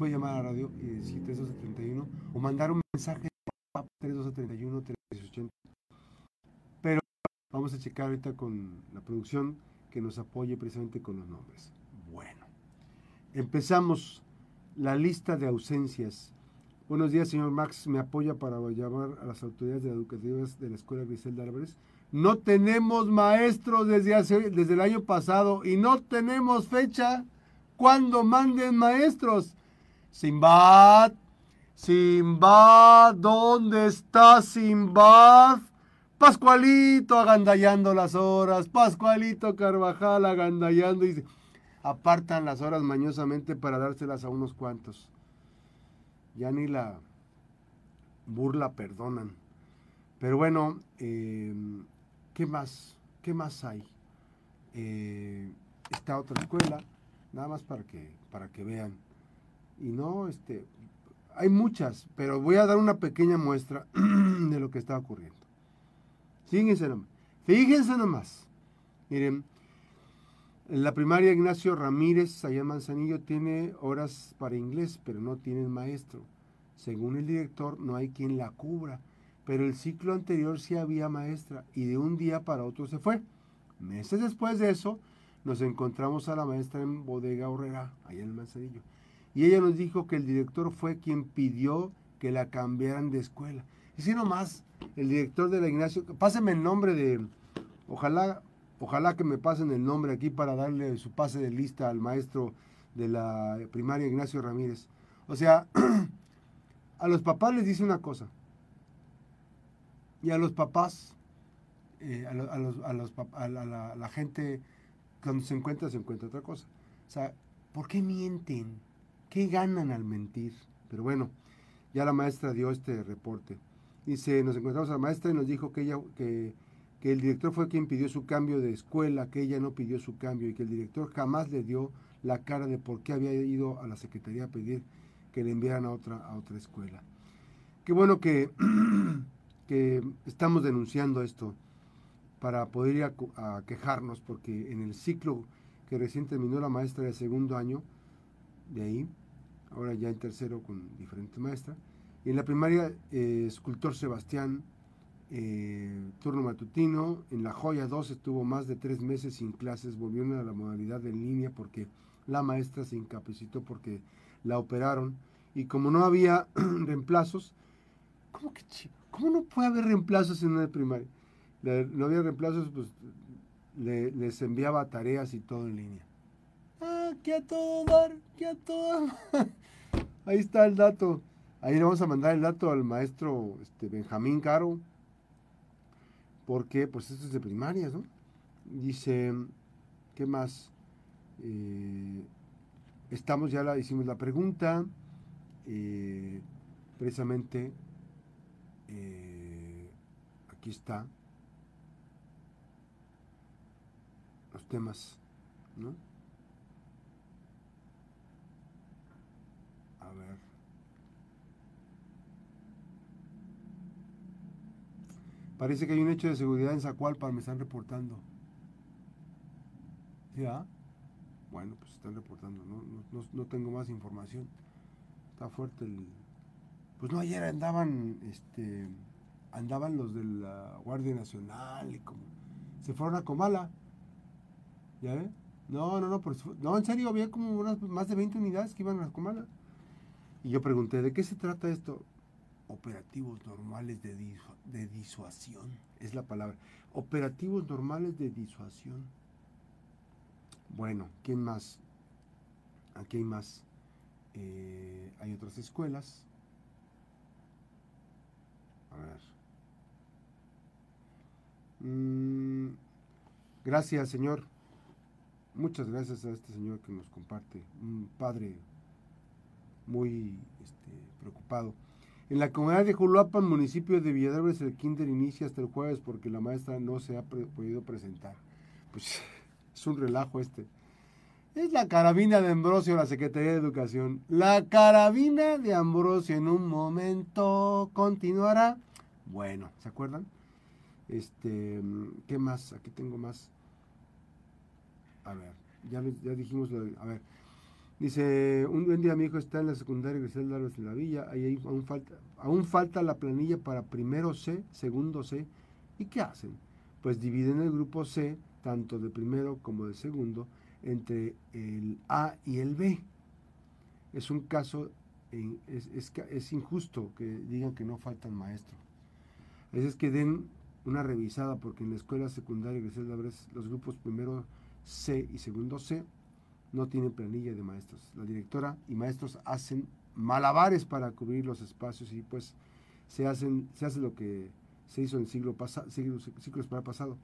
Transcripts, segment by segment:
puede llamar a la radio y decir 3231 o mandar un mensaje a 3231 380. Pero vamos a checar ahorita con la producción que nos apoye precisamente con los nombres. Bueno, empezamos la lista de ausencias. Buenos días, señor Max. Me apoya para llamar a las autoridades educativas de la Escuela Griselda Álvarez. No tenemos maestros desde, desde el año pasado y no tenemos fecha cuando manden maestros. Simbad, Simbad, ¿dónde está Simbad? Pascualito agandallando las horas, Pascualito Carvajal agandallando y apartan las horas mañosamente para dárselas a unos cuantos. Ya ni la burla perdonan. Pero bueno, eh, ¿qué más? ¿Qué más hay? Eh, está otra escuela, nada más para que, para que vean. Y no, este, hay muchas, pero voy a dar una pequeña muestra de lo que está ocurriendo. Fíjense nomás. Fíjense nomás. Miren, en la primaria Ignacio Ramírez, allá en Manzanillo, tiene horas para inglés, pero no tiene maestro. Según el director, no hay quien la cubra. Pero el ciclo anterior sí había maestra y de un día para otro se fue. Meses después de eso, nos encontramos a la maestra en Bodega Horrera, allá en Manzanillo. Y ella nos dijo que el director fue quien pidió que la cambiaran de escuela. Y si nomás, el director de la Ignacio, páseme el nombre de, ojalá, ojalá que me pasen el nombre aquí para darle su pase de lista al maestro de la primaria Ignacio Ramírez. O sea, a los papás les dice una cosa. Y a los papás, eh, a, a, los, a, los, a la, la gente cuando se encuentra, se encuentra otra cosa. O sea, ¿por qué mienten? ¿Qué ganan al mentir? Pero bueno, ya la maestra dio este reporte. Dice, nos encontramos a la maestra y nos dijo que ella, que, el director fue quien pidió su cambio de escuela, que ella no pidió su cambio y que el director jamás le dio la cara de por qué había ido a la secretaría a pedir que le enviaran a otra, a otra escuela. Qué bueno que, que estamos denunciando esto para poder ir a, a, quejarnos, porque en el ciclo que recién terminó la maestra de segundo año, de ahí, ahora ya en tercero con diferente maestra, y en la primaria, eh, escultor Sebastián, eh, turno matutino, en la Joya 2 estuvo más de tres meses sin clases, volvieron a la modalidad en línea porque la maestra se incapacitó porque la operaron, y como no había reemplazos, ¿cómo, que, ¿cómo no puede haber reemplazos en una primaria? no había reemplazos, pues le, les enviaba tareas y todo en línea. Ah, que a todo dar, que a todo Ahí está el dato. Ahí le vamos a mandar el dato al maestro este, Benjamín Caro. Porque, pues esto es de primarias, ¿no? Dice, ¿qué más? Eh, estamos, ya hicimos la pregunta. Eh, precisamente, eh, aquí está. los temas, ¿no? A ver. Parece que hay un hecho de seguridad en Zacualpa, me están reportando. ¿Ya? Bueno, pues están reportando, no, no, no tengo más información. Está fuerte el... Pues no, ayer andaban, este, andaban los de la Guardia Nacional y como... Se fueron a Comala. ¿Ya ve? No, no, no, por, no, en serio, había como unas, más de 20 unidades que iban a la Comala. Y yo pregunté, ¿de qué se trata esto? Operativos normales de, disu de disuasión, es la palabra. Operativos normales de disuasión. Bueno, ¿quién más? Aquí hay más. Eh, hay otras escuelas. A ver. Mm, gracias, señor. Muchas gracias a este señor que nos comparte. Un padre muy este, preocupado. En la comunidad de Juluapan, municipio de Villadobres, el kinder inicia hasta el jueves porque la maestra no se ha podido presentar. Pues es un relajo este. Es la carabina de Ambrosio, la Secretaría de Educación. La carabina de Ambrosio en un momento continuará. Bueno, ¿se acuerdan? Este, ¿qué más? Aquí tengo más. A ver, ya, ya dijimos lo de, A ver, Dice, un buen día mi hijo está en la secundaria Griselda Álvarez de la Villa, ahí aún falta, aún falta la planilla para primero C, segundo C, ¿y qué hacen? Pues dividen el grupo C, tanto de primero como de segundo, entre el A y el B. Es un caso, es, es, injusto que digan que no faltan maestros. Es que den una revisada, porque en la escuela secundaria Griselda Álvarez los grupos primero C y segundo C no tienen planilla de maestros. La directora y maestros hacen malabares para cubrir los espacios y pues se hacen se hace lo que se hizo en el siglo pasado, siglo, escolar pasado.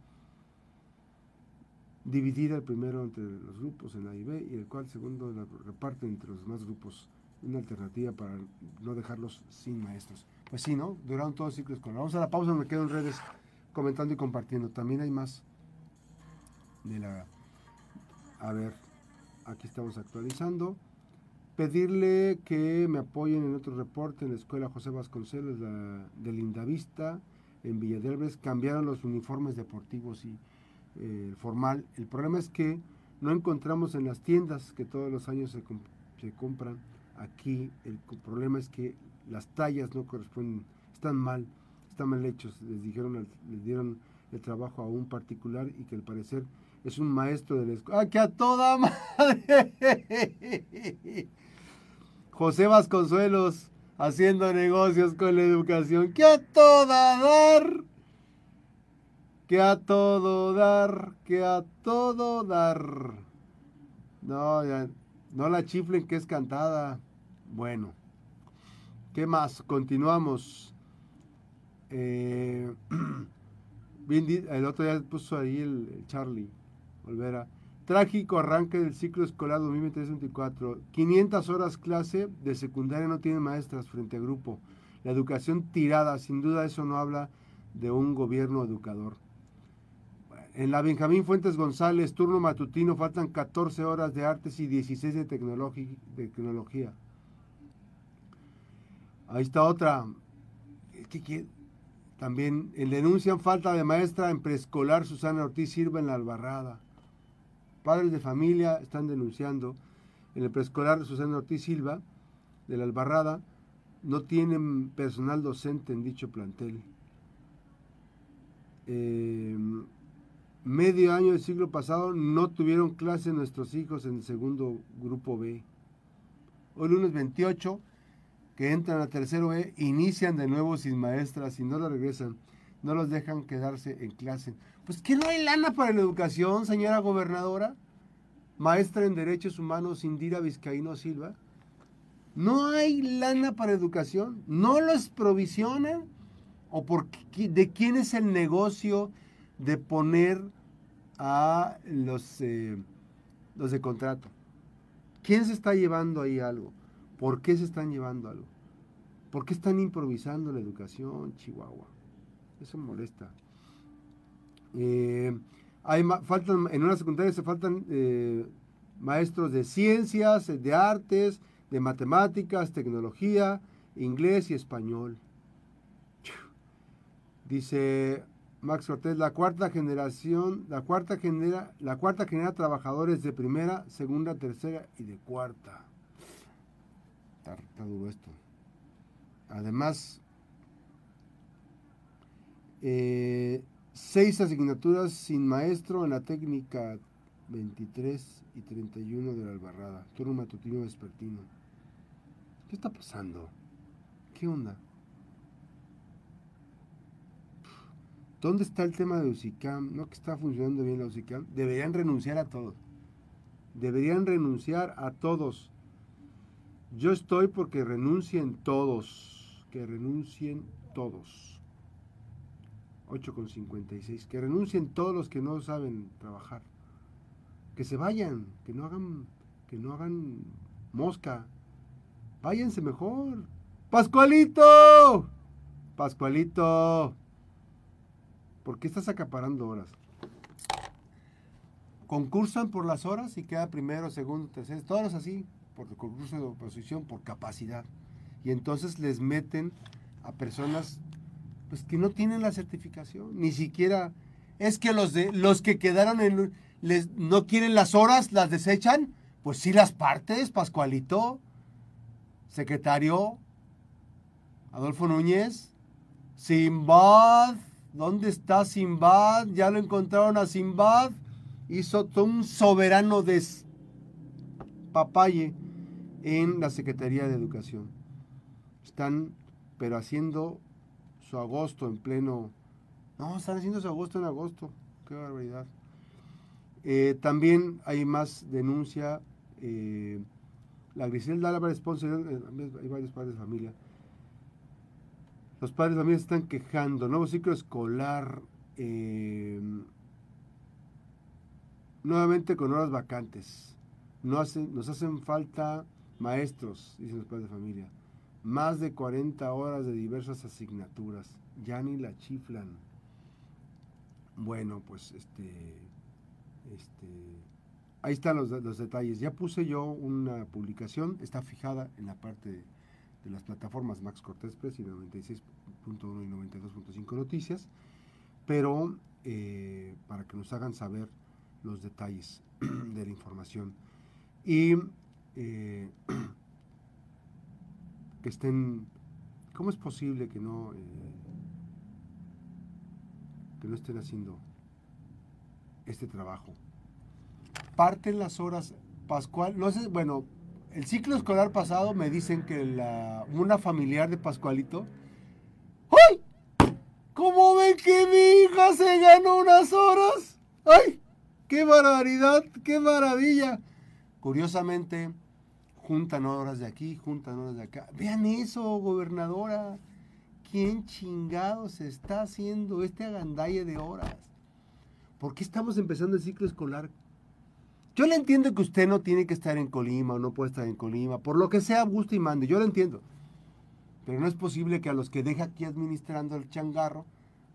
Dividir el primero entre los grupos en A y B y el cual segundo la reparten entre los demás grupos. Una alternativa para no dejarlos sin maestros. Pues sí, ¿no? Duraron todo el ciclo escolar. Vamos a la pausa, me quedo en redes comentando y compartiendo. También hay más de la... A ver, aquí estamos actualizando. Pedirle que me apoyen en otro reporte en la escuela José Vasconcelos de Lindavista, en Villa Cambiaron los uniformes deportivos y eh, formal. El problema es que no encontramos en las tiendas que todos los años se, se compran aquí. El problema es que las tallas no corresponden, están mal, están mal hechos. Les dijeron, les dieron el trabajo a un particular y que al parecer es un maestro de la escuela. ¡Ah, que a toda madre! José Vasconcelos haciendo negocios con la educación. ¡Que a toda dar! Que a todo dar, que a todo dar. No, ya, no la chiflen que es cantada. Bueno, ¿qué más? Continuamos. Eh, el otro día puso ahí el Charlie. Olvera. Trágico arranque del ciclo escolar 2023-2024. 500 horas clase de secundaria no tienen maestras frente a grupo. La educación tirada, sin duda eso no habla de un gobierno educador. En la Benjamín Fuentes González, turno matutino, faltan 14 horas de artes y 16 de, tecnología. Ahí está otra. También denuncian falta de maestra en preescolar Susana Ortiz Silva en la Albarrada. Padres de familia están denunciando en el preescolar Susana Ortiz Silva de la Albarrada no tienen personal docente en dicho plantel. Eh, medio año del siglo pasado no tuvieron clase nuestros hijos en el segundo grupo B. Hoy lunes 28, que entran a tercero B, inician de nuevo sin maestras y no lo regresan, no los dejan quedarse en clase. Pues que no hay lana para la educación, señora gobernadora, maestra en Derechos Humanos Indira Vizcaíno Silva. No hay lana para educación, no los provisionan o de quién es el negocio de poner a los, eh, los de contrato. ¿Quién se está llevando ahí algo? ¿Por qué se están llevando algo? ¿Por qué están improvisando la educación, Chihuahua? Eso molesta. Eh, hay faltan, en una secundaria se faltan eh, maestros de ciencias, de artes, de matemáticas, tecnología, inglés y español. Dice Max Cortés, la cuarta generación, la cuarta genera, la cuarta genera trabajadores de primera, segunda, tercera y de cuarta. Está, duro esto. Además, eh, seis asignaturas sin maestro en la técnica 23 y 31 de la Albarrada, turno matutino vespertino. ¿Qué está pasando? ¿Qué onda? ¿Dónde está el tema de UCICAM? ¿No que está funcionando bien la UCICAM? Deberían renunciar a todos. Deberían renunciar a todos. Yo estoy porque renuncien todos. Que renuncien todos. 8,56. Que renuncien todos los que no saben trabajar. Que se vayan. Que no hagan, que no hagan mosca. Váyanse mejor. Pascualito. Pascualito. ¿Por qué estás acaparando horas? Concursan por las horas y queda primero, segundo, tercero, todos así, por concurso de oposición, por capacidad. Y entonces les meten a personas pues que no tienen la certificación, ni siquiera es que los de los que quedaron en les no quieren las horas, las desechan, Pues sí las partes, Pascualito, secretario, Adolfo Núñez, Simbad, ¿dónde está Simbad? Ya lo encontraron a Simbad, hizo un soberano despapalle en la Secretaría de Educación. Están, pero haciendo su agosto en pleno... No, están haciendo su agosto en agosto. Qué barbaridad. Eh, también hay más denuncia. Eh, la Griselda Álvarez Ponce, eh, hay varios padres de familia. Los padres de familia están quejando. Nuevo ciclo escolar. nuevamente con horas vacantes. No hacen, nos hacen falta maestros, dicen los padres de familia. Más de 40 horas de diversas asignaturas. Ya ni la chiflan. Bueno, pues este, este, ahí están los, los, detalles. Ya puse yo una publicación, está fijada en la parte de, las plataformas Max Cortés Press y 96.1 y 92.5 Noticias, pero eh, para que nos hagan saber los detalles de la información. Y eh, que estén, ¿cómo es posible que no... Eh, que no estén haciendo este trabajo. Parten las horas, Pascual, no sé, bueno, el ciclo escolar pasado me dicen que la, una familiar de Pascualito, ¡ay! ¿Cómo ven que mi hija se ganó unas horas? ¡Ay! ¡Qué barbaridad! ¡Qué maravilla! Curiosamente, juntan horas de aquí, juntan horas de acá. Vean eso, gobernadora. ¿Quién chingados está haciendo este agandalle de horas? ¿Por qué estamos empezando el ciclo escolar? Yo le entiendo que usted no tiene que estar en Colima o no puede estar en Colima, por lo que sea, gusto y mande, yo lo entiendo. Pero no es posible que a los que deja aquí administrando el changarro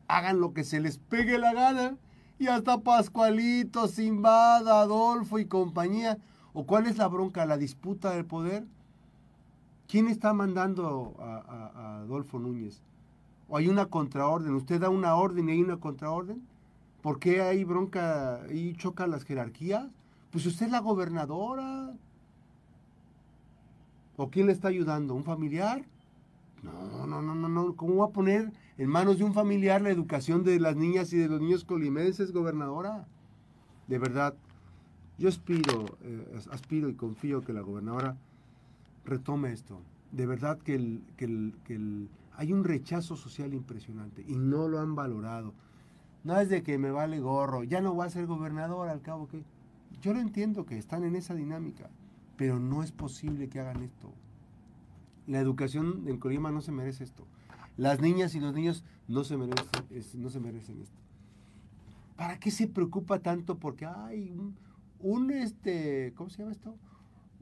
hagan lo que se les pegue la gana. Y hasta Pascualito, Simbada, Adolfo y compañía. ¿O cuál es la bronca? ¿La disputa del poder? ¿Quién está mandando a, Adolfo Núñez? ¿O hay una contraorden? ¿Usted da una orden y hay una contraorden? ¿Por qué hay bronca y choca las jerarquías? Pues usted es la gobernadora. ¿O quién le está ayudando? ¿Un familiar? No, no, no, no, no. ¿Cómo va a poner en manos de un familiar la educación de las niñas y de los niños colimenses, gobernadora? De verdad, yo aspiro, eh, aspiro y confío que la gobernadora retome esto. De verdad que, hay un rechazo social impresionante y no lo han valorado. No es de que me vale gorro, ya no voy a ser gobernador al cabo que... Yo lo entiendo que están en esa dinámica, pero no es posible que hagan esto. La educación en Colima no se merece esto. Las niñas y los niños no se merecen, no se merecen esto. ¿Para qué se preocupa tanto? Porque hay un, un, este, ¿cómo se llama esto?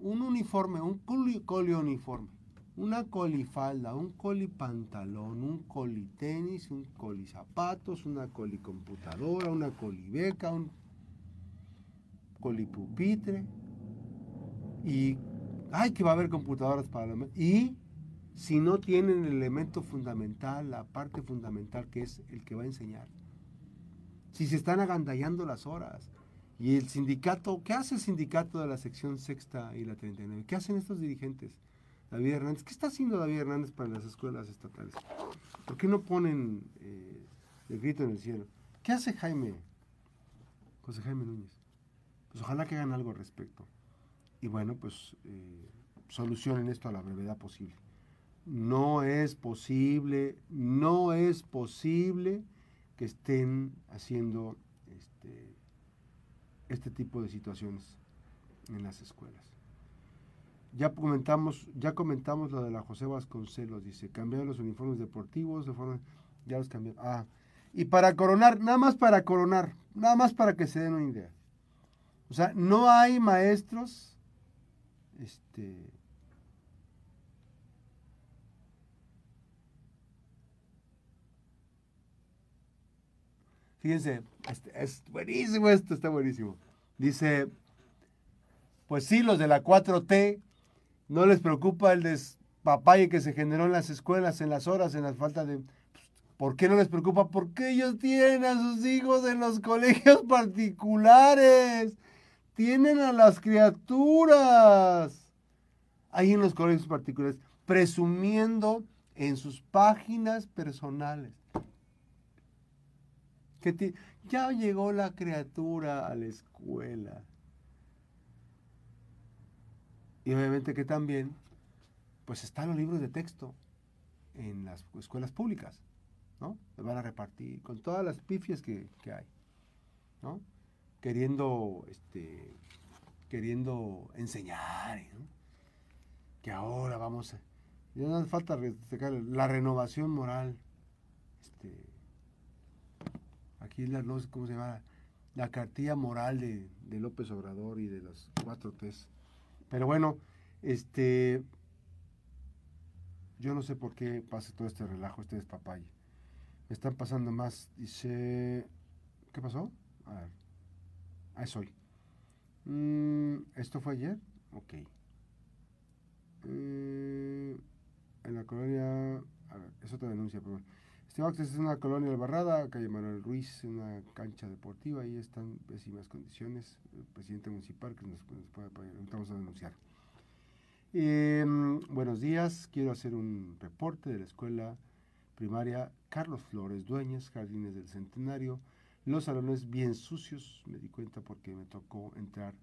un uniforme, un coli, uniforme, una colifalda, un colipantalón, un colitenis, un colizapatos, una colicomputadora, una colibeca, un colipupitre y ay que va a haber computadoras para y si no tienen el elemento fundamental, la parte fundamental que es el que va a enseñar. Si se están agandallando las horas, y el sindicato, ¿qué hace el sindicato de la sección sexta y la 39? ¿Qué hacen estos dirigentes? David Hernández, ¿qué está haciendo David Hernández para las escuelas estatales? ¿Por qué no ponen eh, el grito en el cielo? ¿Qué hace Jaime? José Jaime Núñez. Pues ojalá que hagan algo al respecto. Y bueno, pues eh, solucionen esto a la brevedad posible. No es posible, no es posible que estén haciendo este, este tipo de situaciones en las escuelas. Ya comentamos, ya comentamos lo de la José Vasconcelos, dice, cambiaron los uniformes deportivos, de forma, ya los cambiaron. Ah, y para coronar, nada más para coronar, nada más para que se den una idea. O sea, no hay maestros, este, Fíjense, es buenísimo esto, está buenísimo. Dice, pues sí, los de la 4T, no les preocupa el despapalle que se generó en las escuelas, en las horas, en la falta de... ¿Por qué no les preocupa? Porque ellos tienen a sus hijos en los colegios particulares. tienen a las criaturas ahí en los colegios particulares, presumiendo en sus páginas personales. Que ya llegó la criatura a la escuela. Y obviamente que también, pues están los libros de texto en las escuelas públicas, ¿no? Se van a repartir con todas las pifias que, hay, ¿no? Queriendo, este, queriendo enseñar, ¿no? Que ahora vamos a... Ya no hace falta la renovación moral. Este, aquí la, no sé cómo se llama, la cartilla moral de, de López Obrador y de los cuatro T's. Pero bueno, este, yo no sé por qué pasa todo este relajo, este despapalle. Me están pasando más, dice, ¿qué pasó? A ver, ah, es hoy. Mm, ¿Esto fue ayer? Ok. Eh, en la colonia, a ver, es otra denuncia, pero este es una colonia Albarrada, calle Manuel Ruiz, una cancha deportiva, ahí están pésimas condiciones. El presidente municipal que nos, puede apoyar, vamos a denunciar. Em, buenos días, quiero hacer un reporte de la escuela primaria Carlos Flores Dueñas, Jardines del Centenario. Los salones bien sucios, me di cuenta porque me tocó entrar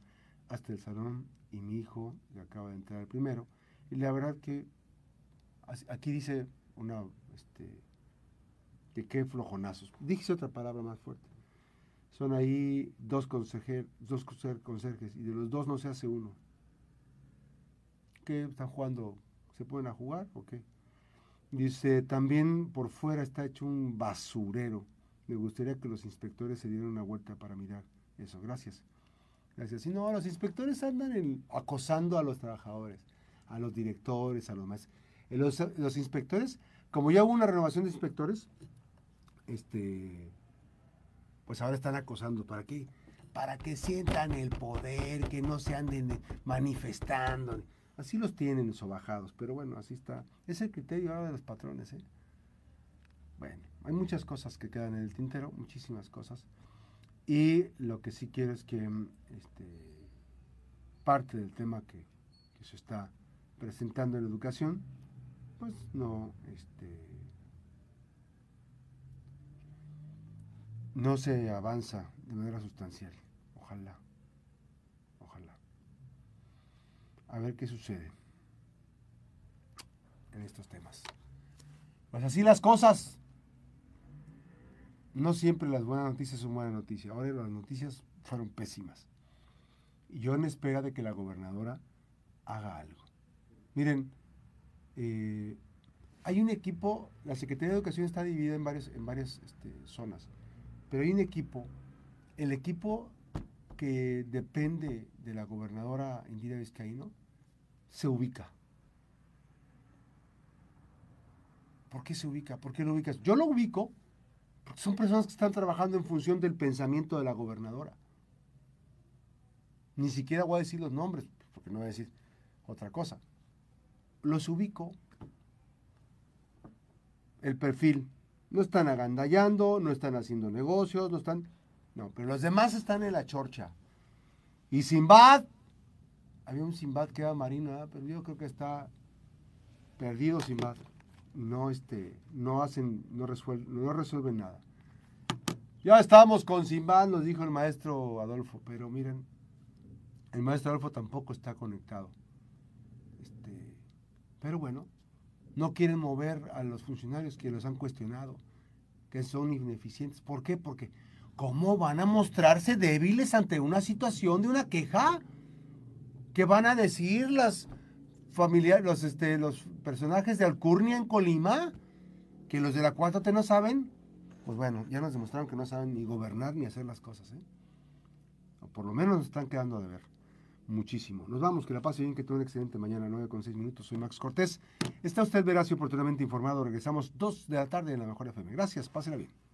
hasta el salón y mi hijo acaba de entrar primero. Y la verdad que aquí dice una que qué flojonazos. Dije otra palabra más fuerte. Son ahí dos, consejer, dos conserjes y de los dos no se hace uno. ¿Qué están jugando? ¿Se pueden jugar o qué? Dice, también por fuera está hecho un basurero. Me gustaría que los inspectores se dieran una vuelta para mirar eso. Gracias. Gracias. Si no, los inspectores andan acosando a los trabajadores, a los directores, a los más. Los, los inspectores, como ya hubo una renovación de inspectores, este, pues ahora están acosando. ¿Para qué? Para que sientan el poder, que no se anden manifestando. Así los tienen sobajados, pero bueno, así está. Es el criterio ahora de los patrones. ¿eh? Bueno, hay muchas cosas que quedan en el tintero, muchísimas cosas. Y lo que sí quiero es que este, parte del tema que, que se está presentando en la educación, pues no, este, no se avanza de manera sustancial. Ojalá. Ojalá. A ver qué sucede en estos temas. Pues así las cosas. No siempre las buenas noticias son buenas noticias. Ahora las noticias fueron pésimas. Y yo en espera de que la gobernadora haga algo. Miren, eh, hay un equipo, la Secretaría de Educación está dividida en varias, en varias este, zonas. Pero hay un equipo, el equipo que depende de la gobernadora Indira Vizcaíno, se ubica. ¿Por qué se ubica? ¿Por qué lo ubicas? Yo lo ubico porque son personas que están trabajando en función del pensamiento de la gobernadora. Ni siquiera voy a decir los nombres, porque no voy a decir otra cosa. Los ubico. El perfil, no están agandallando, no están haciendo negocios, no están... No, pero los demás están en la chorcha. Y Simbad, había un Simbad que era marino, pero yo creo que está perdido Simbad. No, este, no hacen, no resuelven, no resuelven nada. Ya estamos con Simbad, nos dijo el maestro Adolfo, pero miren, el maestro Adolfo tampoco está conectado. Este, pero bueno, no quieren mover a los funcionarios que los han cuestionado, que son ineficientes. ¿Por qué? Porque ¿cómo van a mostrarse débiles ante una situación de una queja? ¿Qué van a decir las familiares, los, este, los personajes de Alcurnia en Colima? ¿Que los de la 4T no saben? Pues bueno, ya nos demostraron que no saben ni gobernar ni hacer las cosas. ¿eh? O por lo menos nos están quedando de ver muchísimo. Nos vamos, que la pase bien, que tenga un excelente mañana, 9 con 6 minutos. Soy Max Cortés. Está usted veraz y oportunamente informado. Regresamos 2 de la tarde en la Mejor FM. Gracias, pásela bien.